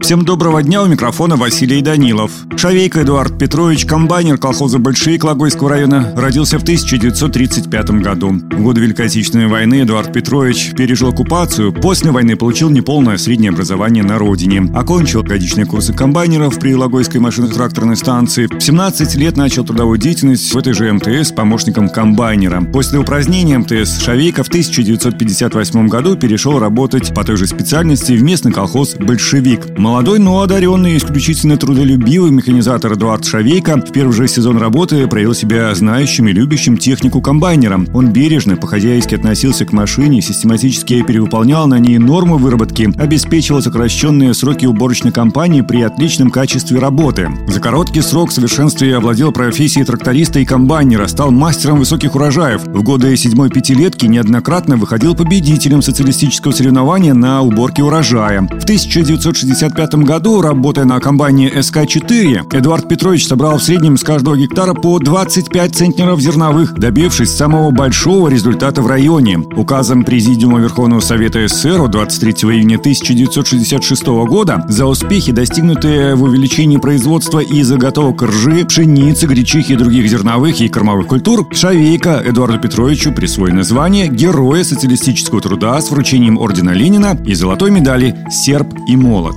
Всем доброго дня, у микрофона Василий Данилов. Шавейко Эдуард Петрович, комбайнер колхоза «Большевик» Логойского района, родился в 1935 году. В годы Великой Отечественной войны Эдуард Петрович пережил оккупацию, после войны получил неполное среднее образование на родине. Окончил годичные курсы комбайнеров при Логойской машино-тракторной станции. В 17 лет начал трудовую деятельность в этой же МТС помощником комбайнера. После упразднения МТС Шавейко в 1958 году перешел работать по той же специальности в местный колхоз «Большевик». Молодой, но одаренный, исключительно трудолюбивый механизатор Эдуард Шавейко в первый же сезон работы проявил себя знающим и любящим технику комбайнера. Он бережно, по-хозяйски относился к машине, систематически перевыполнял на ней нормы выработки, обеспечивал сокращенные сроки уборочной кампании при отличном качестве работы. За короткий срок в овладел профессией тракториста и комбайнера, стал мастером высоких урожаев. В годы седьмой пятилетки неоднократно выходил победителем социалистического соревнования на уборке урожая. В 1965 1995 году, работая на комбайне СК-4, Эдуард Петрович собрал в среднем с каждого гектара по 25 центнеров зерновых, добившись самого большого результата в районе. Указом Президиума Верховного Совета СССР от 23 июня 1966 года за успехи, достигнутые в увеличении производства и заготовок ржи, пшеницы, гречихи и других зерновых и кормовых культур, Шавейко Эдуарду Петровичу присвоено звание Героя социалистического труда с вручением ордена Ленина и золотой медали «Серб и молот».